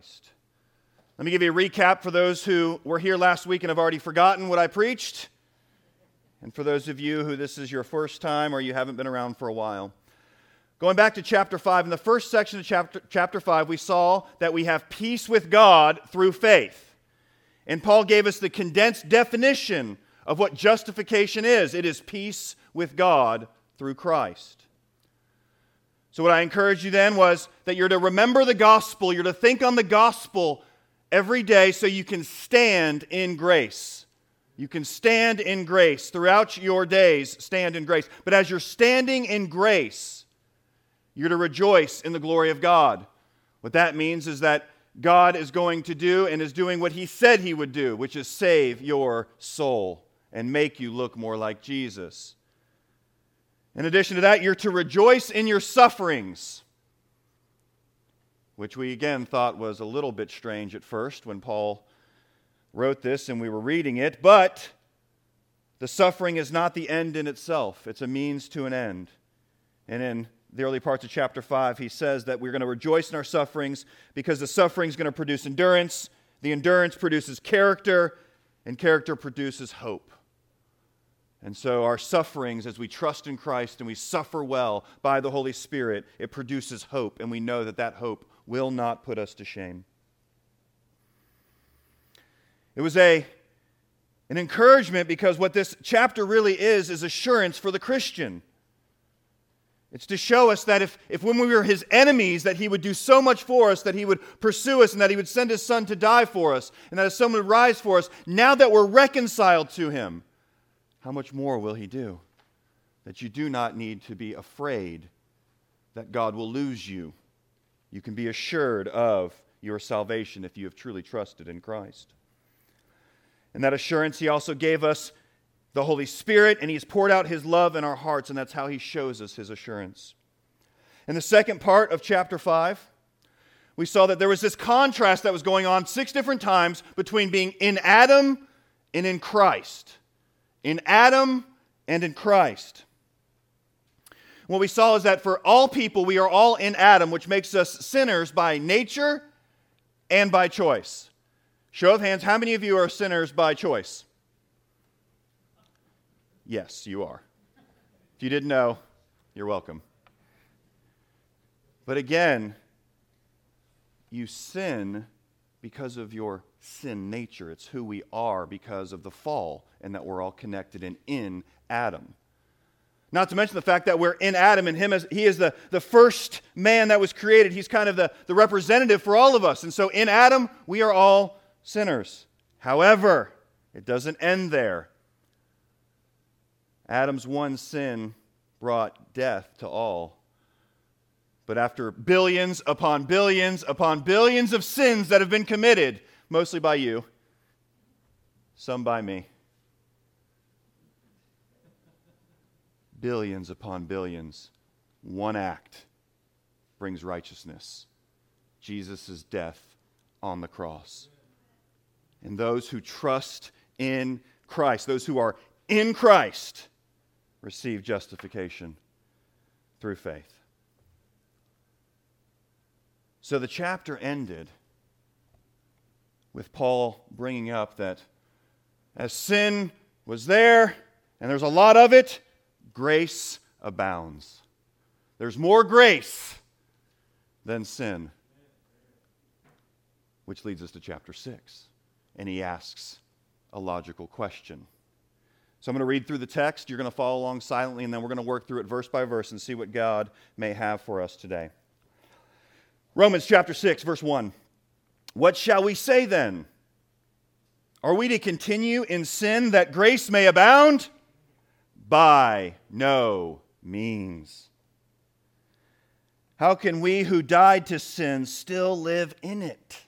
Christ. Let me give you a recap for those who were here last week and have already forgotten what I preached. And for those of you who this is your first time or you haven't been around for a while. Going back to chapter 5, in the first section of chapter, chapter 5, we saw that we have peace with God through faith. And Paul gave us the condensed definition of what justification is it is peace with God through Christ. So, what I encouraged you then was that you're to remember the gospel, you're to think on the gospel every day so you can stand in grace. You can stand in grace. Throughout your days, stand in grace. But as you're standing in grace, you're to rejoice in the glory of God. What that means is that God is going to do and is doing what He said He would do, which is save your soul and make you look more like Jesus. In addition to that, you're to rejoice in your sufferings which we again thought was a little bit strange at first when Paul wrote this and we were reading it, but the suffering is not the end in itself, it's a means to an end. And in the early parts of chapter 5, he says that we're going to rejoice in our sufferings because the suffering is going to produce endurance, the endurance produces character, and character produces hope. And so, our sufferings, as we trust in Christ and we suffer well by the Holy Spirit, it produces hope, and we know that that hope will not put us to shame. It was a, an encouragement because what this chapter really is is assurance for the Christian. It's to show us that if, if when we were his enemies, that he would do so much for us, that he would pursue us, and that he would send his son to die for us, and that his son would rise for us, now that we're reconciled to him, how much more will he do? That you do not need to be afraid that God will lose you you can be assured of your salvation if you have truly trusted in Christ. And that assurance, He also gave us the Holy Spirit, and He's poured out His love in our hearts, and that's how He shows us His assurance. In the second part of chapter 5, we saw that there was this contrast that was going on six different times between being in Adam and in Christ. In Adam and in Christ. What we saw is that for all people, we are all in Adam, which makes us sinners by nature and by choice. Show of hands, how many of you are sinners by choice? Yes, you are. If you didn't know, you're welcome. But again, you sin because of your sin nature. It's who we are because of the fall, and that we're all connected and in Adam. Not to mention the fact that we're in Adam and him as he is the, the first man that was created. He's kind of the, the representative for all of us. And so in Adam, we are all sinners. However, it doesn't end there. Adam's one sin brought death to all. But after billions upon billions upon billions of sins that have been committed, mostly by you, some by me, billions upon billions, one act brings righteousness Jesus' death on the cross. And those who trust in Christ, those who are in Christ, receive justification through faith. So the chapter ended with Paul bringing up that as sin was there, and there's a lot of it, grace abounds. There's more grace than sin. Which leads us to chapter 6. And he asks a logical question. So I'm going to read through the text. You're going to follow along silently, and then we're going to work through it verse by verse and see what God may have for us today. Romans chapter 6, verse 1. What shall we say then? Are we to continue in sin that grace may abound? By no means. How can we who died to sin still live in it?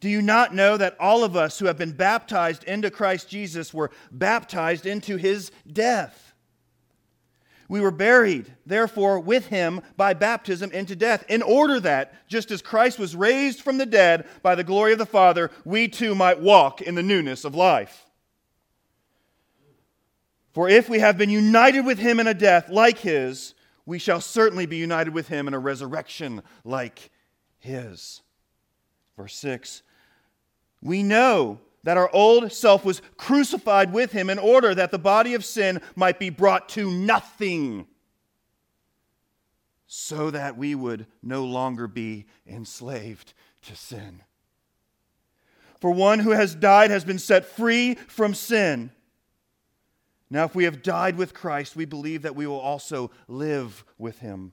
Do you not know that all of us who have been baptized into Christ Jesus were baptized into his death? We were buried, therefore, with him by baptism into death, in order that, just as Christ was raised from the dead by the glory of the Father, we too might walk in the newness of life. For if we have been united with him in a death like his, we shall certainly be united with him in a resurrection like his. Verse 6 We know that our old self was crucified with him in order that the body of sin might be brought to nothing, so that we would no longer be enslaved to sin. For one who has died has been set free from sin. Now, if we have died with Christ, we believe that we will also live with him.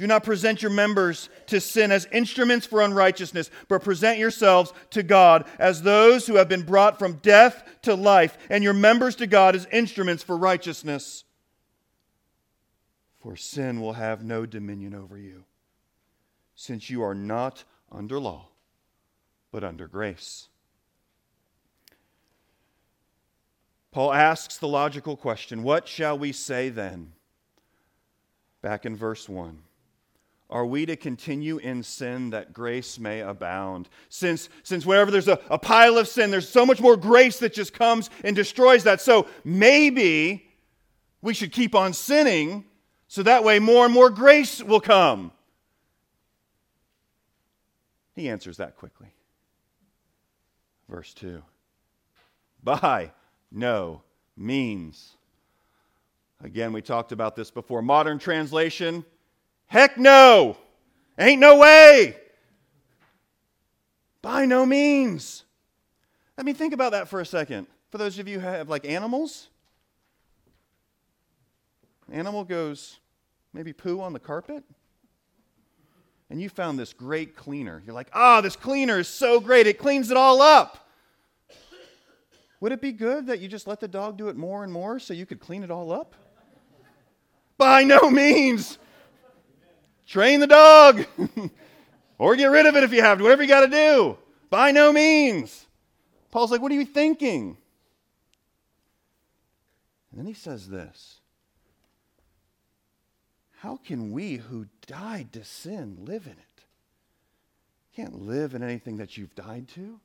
Do not present your members to sin as instruments for unrighteousness, but present yourselves to God as those who have been brought from death to life, and your members to God as instruments for righteousness. For sin will have no dominion over you, since you are not under law, but under grace. Paul asks the logical question What shall we say then? Back in verse 1. Are we to continue in sin that grace may abound? Since, since whenever there's a, a pile of sin, there's so much more grace that just comes and destroys that. So maybe we should keep on sinning so that way more and more grace will come. He answers that quickly. Verse 2 By no means. Again, we talked about this before. Modern translation Heck no. Ain't no way. By no means. Let me think about that for a second. For those of you who have like animals, animal goes maybe poo on the carpet, and you found this great cleaner. You're like, ah, oh, this cleaner is so great. It cleans it all up. Would it be good that you just let the dog do it more and more so you could clean it all up? By no means. Train the dog. or get rid of it if you have to, whatever you got to do. By no means. Paul's like, What are you thinking? And then he says this How can we who died to sin live in it? You can't live in anything that you've died to.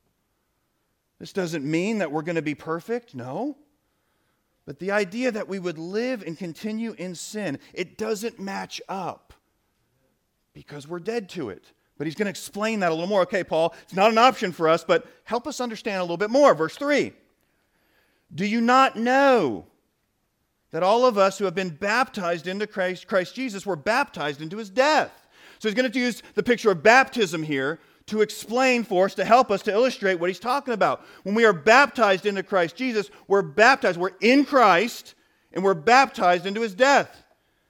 This doesn't mean that we're going to be perfect, no. But the idea that we would live and continue in sin, it doesn't match up because we're dead to it. But he's going to explain that a little more. Okay, Paul, it's not an option for us, but help us understand a little bit more. Verse 3 Do you not know that all of us who have been baptized into Christ, Christ Jesus were baptized into his death? So he's going to use the picture of baptism here to explain for us, to help us to illustrate what he's talking about. When we are baptized into Christ Jesus, we're baptized, we're in Christ, and we're baptized into his death.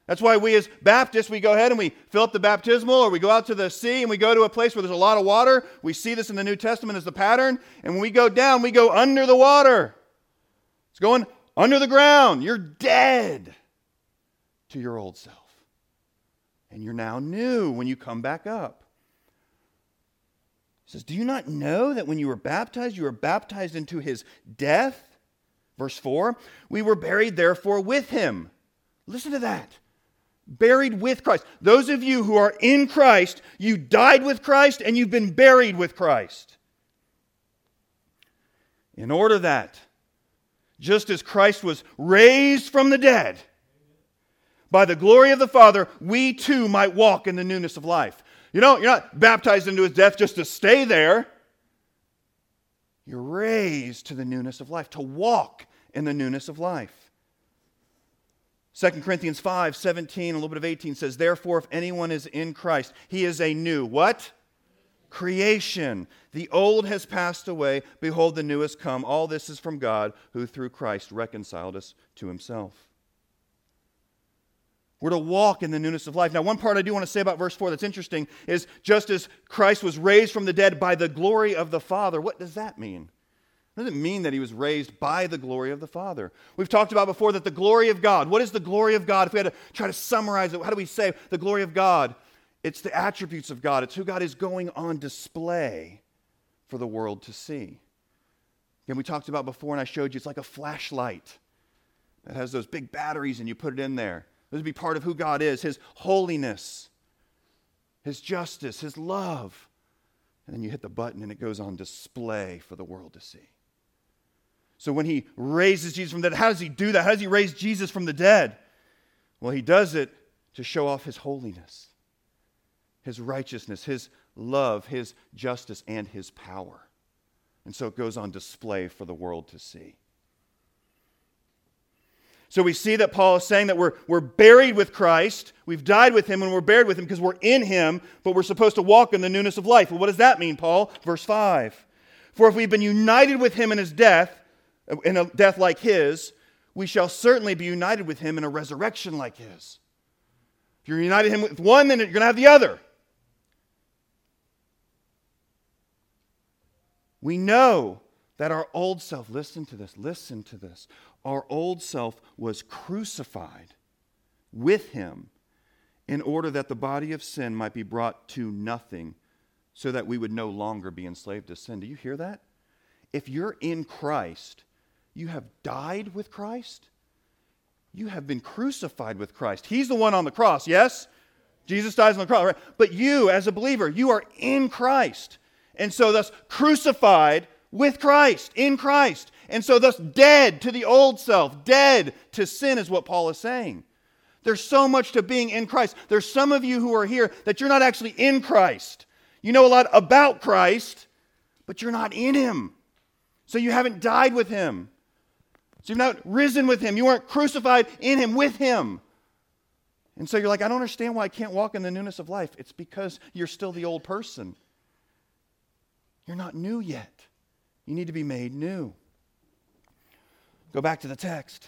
That's why we as Baptists, we go ahead and we fill up the baptismal, or we go out to the sea and we go to a place where there's a lot of water. We see this in the New Testament as the pattern. And when we go down, we go under the water. It's going under the ground. You're dead to your old self. And you're now new when you come back up. He says, Do you not know that when you were baptized, you were baptized into his death? Verse 4 We were buried, therefore, with him. Listen to that buried with Christ. Those of you who are in Christ, you died with Christ and you've been buried with Christ. In order that, just as Christ was raised from the dead, by the glory of the Father, we too might walk in the newness of life. You know, you're not baptized into his death just to stay there. You're raised to the newness of life, to walk in the newness of life. 2 Corinthians 5, 17, a little bit of 18 says, Therefore, if anyone is in Christ, he is a new what? Creation. The old has passed away. Behold, the new has come. All this is from God, who through Christ reconciled us to himself. We're to walk in the newness of life. Now, one part I do want to say about verse 4 that's interesting is just as Christ was raised from the dead by the glory of the Father, what does that mean? It doesn't mean that he was raised by the glory of the Father. We've talked about before that the glory of God, what is the glory of God? If we had to try to summarize it, how do we say the glory of God? It's the attributes of God, it's who God is going on display for the world to see. Again, we talked about before, and I showed you it's like a flashlight that has those big batteries, and you put it in there. This would be part of who God is His holiness, His justice, His love. And then you hit the button, and it goes on display for the world to see. So when He raises Jesus from the dead, how does He do that? How does He raise Jesus from the dead? Well, He does it to show off His holiness, His righteousness, His love, His justice, and His power. And so it goes on display for the world to see. So we see that Paul is saying that we're, we're buried with Christ. We've died with him and we're buried with him because we're in him, but we're supposed to walk in the newness of life. Well, what does that mean, Paul? Verse 5. For if we've been united with him in his death, in a death like his, we shall certainly be united with him in a resurrection like his. If you're united him with one, then you're going to have the other. We know that our old self, listen to this, listen to this. Our old self was crucified with him in order that the body of sin might be brought to nothing so that we would no longer be enslaved to sin. Do you hear that? If you're in Christ, you have died with Christ. You have been crucified with Christ. He's the one on the cross, yes? Jesus dies on the cross, right? But you, as a believer, you are in Christ. And so, thus, crucified with Christ, in Christ. And so, thus, dead to the old self, dead to sin, is what Paul is saying. There's so much to being in Christ. There's some of you who are here that you're not actually in Christ. You know a lot about Christ, but you're not in Him. So, you haven't died with Him. So, you've not risen with Him. You weren't crucified in Him with Him. And so, you're like, I don't understand why I can't walk in the newness of life. It's because you're still the old person. You're not new yet. You need to be made new. Go back to the text.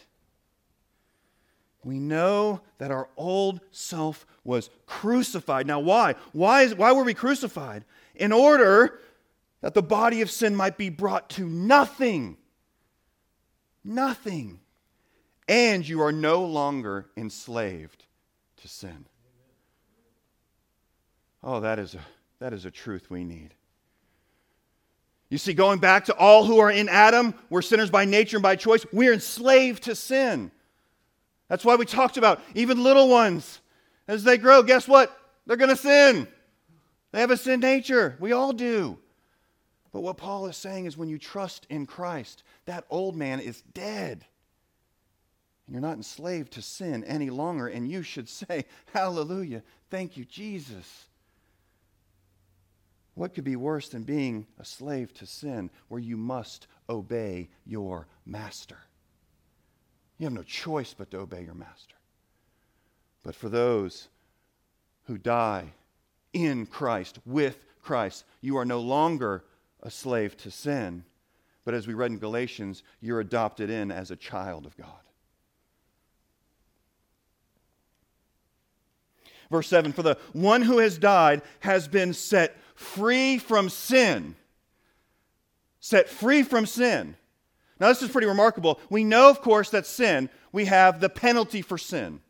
We know that our old self was crucified. Now, why? Why, is, why were we crucified? In order that the body of sin might be brought to nothing. Nothing. And you are no longer enslaved to sin. Oh, that is a, that is a truth we need. You see, going back to all who are in Adam, we're sinners by nature and by choice. We're enslaved to sin. That's why we talked about even little ones. As they grow, guess what? They're going to sin. They have a sin nature. We all do. But what Paul is saying is when you trust in Christ, that old man is dead. And you're not enslaved to sin any longer. And you should say, Hallelujah. Thank you, Jesus. What could be worse than being a slave to sin where you must obey your master? You have no choice but to obey your master. But for those who die in Christ, with Christ, you are no longer a slave to sin. But as we read in Galatians, you're adopted in as a child of God. Verse 7 For the one who has died has been set free from sin. Set free from sin. Now, this is pretty remarkable. We know, of course, that sin, we have the penalty for sin.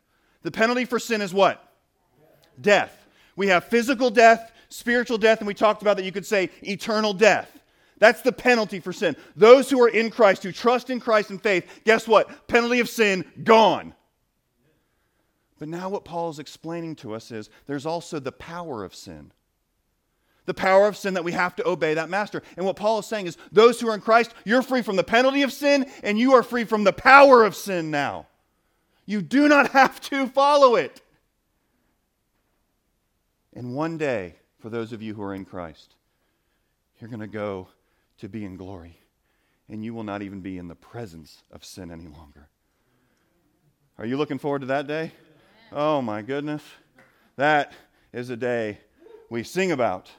The penalty for sin is what? Death. We have physical death, spiritual death, and we talked about that you could say eternal death. That's the penalty for sin. Those who are in Christ, who trust in Christ in faith, guess what? Penalty of sin, gone. But now, what Paul is explaining to us is there's also the power of sin the power of sin that we have to obey that master. And what Paul is saying is those who are in Christ, you're free from the penalty of sin and you are free from the power of sin now. You do not have to follow it. And one day, for those of you who are in Christ, you're going to go to be in glory. And you will not even be in the presence of sin any longer. Are you looking forward to that day? Oh my goodness. That is a day we sing about.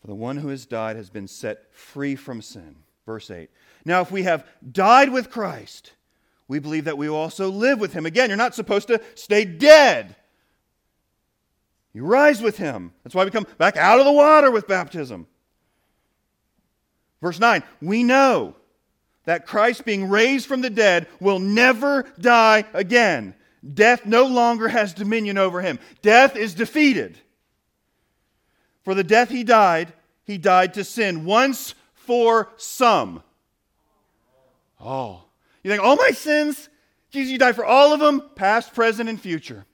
For the one who has died has been set free from sin. Verse 8. Now, if we have died with Christ, we believe that we will also live with him. Again, you're not supposed to stay dead. You rise with him. That's why we come back out of the water with baptism. Verse 9. We know that Christ, being raised from the dead, will never die again. Death no longer has dominion over him. Death is defeated. For the death he died, he died to sin once for some. Oh. You think, all my sins? Jesus, you died for all of them, past, present, and future.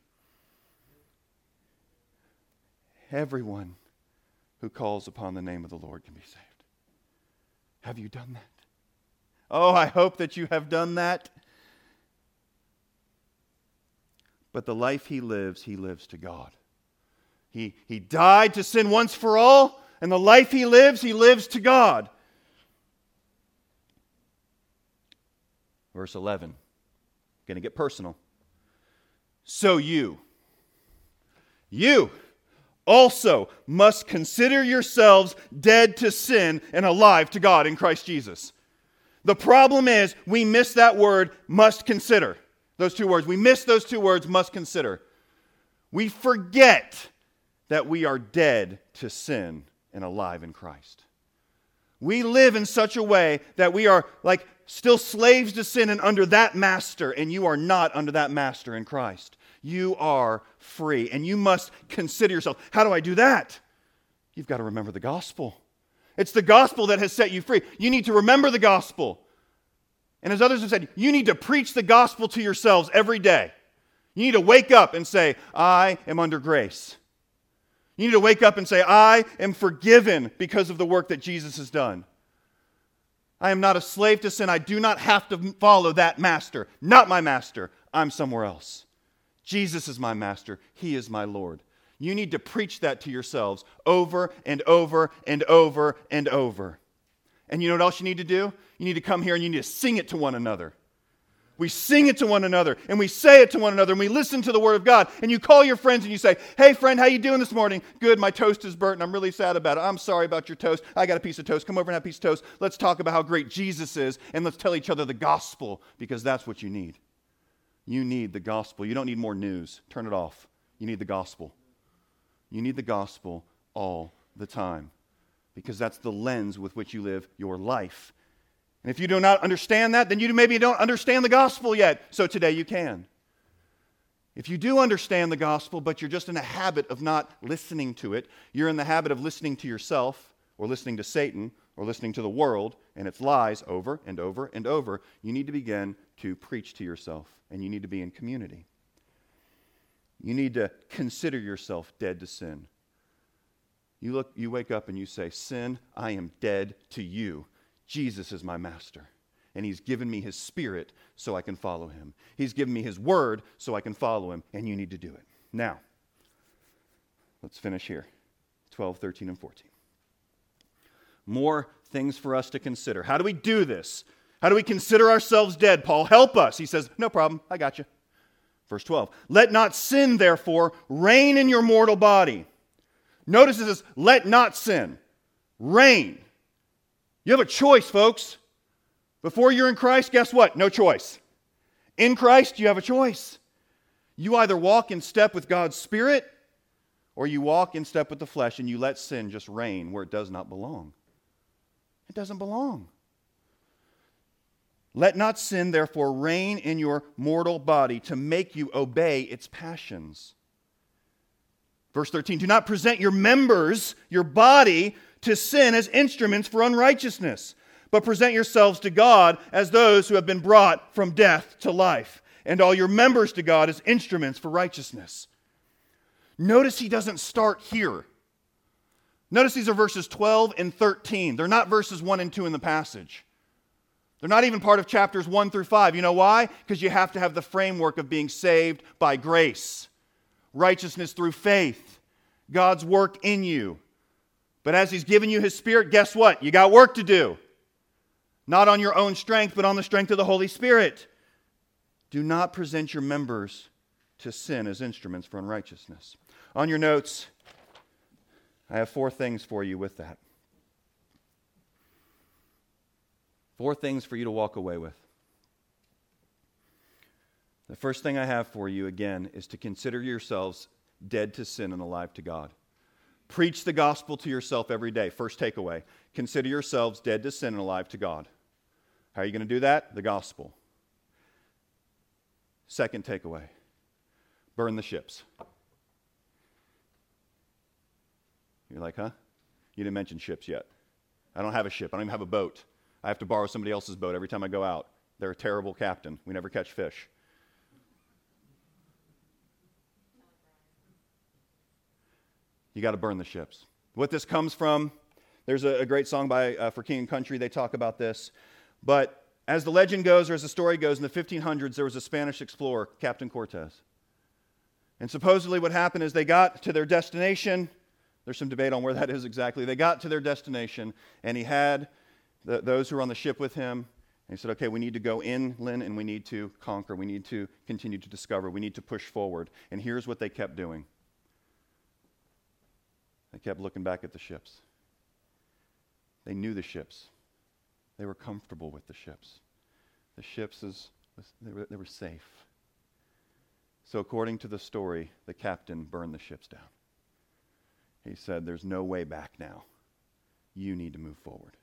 Everyone who calls upon the name of the Lord can be saved. Have you done that? Oh, I hope that you have done that. But the life he lives, he lives to God. He, he died to sin once for all, and the life he lives, he lives to God. Verse 11. Going to get personal. So you, you also must consider yourselves dead to sin and alive to God in Christ Jesus. The problem is we miss that word, must consider. Those two words. We miss those two words, must consider. We forget that we are dead to sin and alive in Christ. We live in such a way that we are like still slaves to sin and under that master, and you are not under that master in Christ. You are free, and you must consider yourself. How do I do that? You've got to remember the gospel. It's the gospel that has set you free. You need to remember the gospel. And as others have said, you need to preach the gospel to yourselves every day. You need to wake up and say, I am under grace. You need to wake up and say, I am forgiven because of the work that Jesus has done. I am not a slave to sin. I do not have to follow that master. Not my master. I'm somewhere else. Jesus is my master. He is my Lord. You need to preach that to yourselves over and over and over and over. And you know what else you need to do? You need to come here and you need to sing it to one another. We sing it to one another and we say it to one another and we listen to the word of God. And you call your friends and you say, "Hey friend, how you doing this morning? Good, my toast is burnt and I'm really sad about it. I'm sorry about your toast. I got a piece of toast. Come over and have a piece of toast. Let's talk about how great Jesus is and let's tell each other the gospel because that's what you need. You need the gospel. You don't need more news. Turn it off. You need the gospel. You need the gospel all the time because that's the lens with which you live your life and if you do not understand that, then you maybe don't understand the gospel yet. So today you can. If you do understand the gospel, but you're just in a habit of not listening to it, you're in the habit of listening to yourself, or listening to Satan, or listening to the world and its lies over and over and over, you need to begin to preach to yourself, and you need to be in community. You need to consider yourself dead to sin. You, look, you wake up and you say, Sin, I am dead to you. Jesus is my master. And he's given me his spirit so I can follow him. He's given me his word so I can follow him, and you need to do it. Now, let's finish here 12, 13, and 14. More things for us to consider. How do we do this? How do we consider ourselves dead? Paul, help us. He says, No problem, I got you. Verse 12. Let not sin, therefore, reign in your mortal body. Notice this Let not sin reign. You have a choice, folks. Before you're in Christ, guess what? No choice. In Christ, you have a choice. You either walk in step with God's Spirit or you walk in step with the flesh and you let sin just reign where it does not belong. It doesn't belong. Let not sin, therefore, reign in your mortal body to make you obey its passions. Verse 13 Do not present your members, your body, to sin as instruments for unrighteousness, but present yourselves to God as those who have been brought from death to life, and all your members to God as instruments for righteousness. Notice he doesn't start here. Notice these are verses 12 and 13. They're not verses 1 and 2 in the passage. They're not even part of chapters 1 through 5. You know why? Because you have to have the framework of being saved by grace, righteousness through faith, God's work in you. But as He's given you His Spirit, guess what? You got work to do. Not on your own strength, but on the strength of the Holy Spirit. Do not present your members to sin as instruments for unrighteousness. On your notes, I have four things for you with that. Four things for you to walk away with. The first thing I have for you, again, is to consider yourselves dead to sin and alive to God. Preach the gospel to yourself every day. First takeaway consider yourselves dead to sin and alive to God. How are you going to do that? The gospel. Second takeaway burn the ships. You're like, huh? You didn't mention ships yet. I don't have a ship. I don't even have a boat. I have to borrow somebody else's boat every time I go out. They're a terrible captain. We never catch fish. You got to burn the ships. What this comes from, there's a, a great song by uh, For King and Country. They talk about this. But as the legend goes, or as the story goes, in the 1500s, there was a Spanish explorer, Captain Cortez. And supposedly, what happened is they got to their destination. There's some debate on where that is exactly. They got to their destination, and he had the, those who were on the ship with him. And he said, Okay, we need to go inland and we need to conquer. We need to continue to discover. We need to push forward. And here's what they kept doing they kept looking back at the ships. They knew the ships, they were comfortable with the ships. The ships, is, they, were, they were safe. So, according to the story, the captain burned the ships down. He said, There's no way back now. You need to move forward.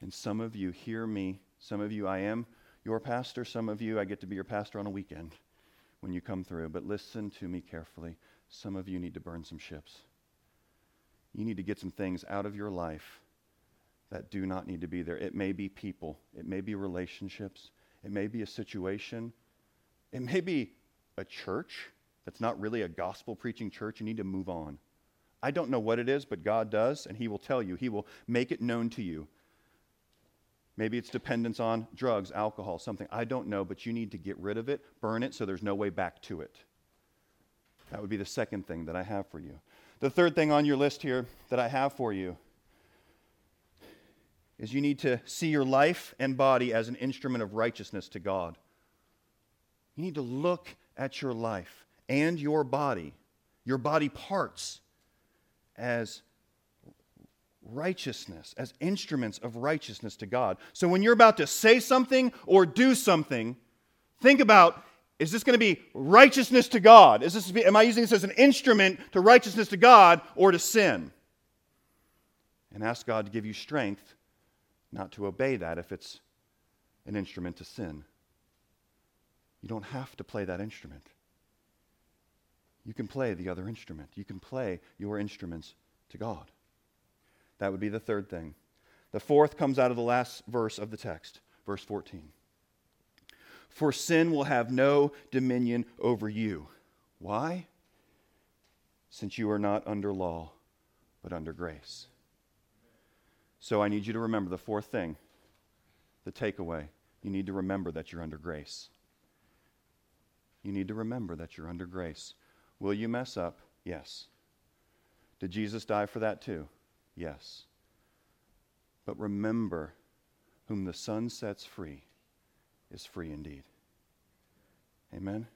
And some of you hear me. Some of you, I am your pastor. Some of you, I get to be your pastor on a weekend when you come through. But listen to me carefully. Some of you need to burn some ships. You need to get some things out of your life that do not need to be there. It may be people, it may be relationships, it may be a situation, it may be a church that's not really a gospel preaching church. You need to move on. I don't know what it is, but God does, and He will tell you. He will make it known to you. Maybe it's dependence on drugs, alcohol, something. I don't know, but you need to get rid of it, burn it, so there's no way back to it. That would be the second thing that I have for you. The third thing on your list here that I have for you is you need to see your life and body as an instrument of righteousness to God. You need to look at your life and your body, your body parts, as righteousness, as instruments of righteousness to God. So when you're about to say something or do something, think about is this going to be righteousness to God? Is this, am I using this as an instrument to righteousness to God or to sin? And ask God to give you strength not to obey that if it's an instrument to sin. You don't have to play that instrument. You can play the other instrument. You can play your instruments to God. That would be the third thing. The fourth comes out of the last verse of the text, verse 14 for sin will have no dominion over you. Why? Since you are not under law, but under grace. So I need you to remember the fourth thing, the takeaway. You need to remember that you're under grace. You need to remember that you're under grace. Will you mess up? Yes. Did Jesus die for that too? Yes. But remember, whom the Son sets free is free indeed. Amen.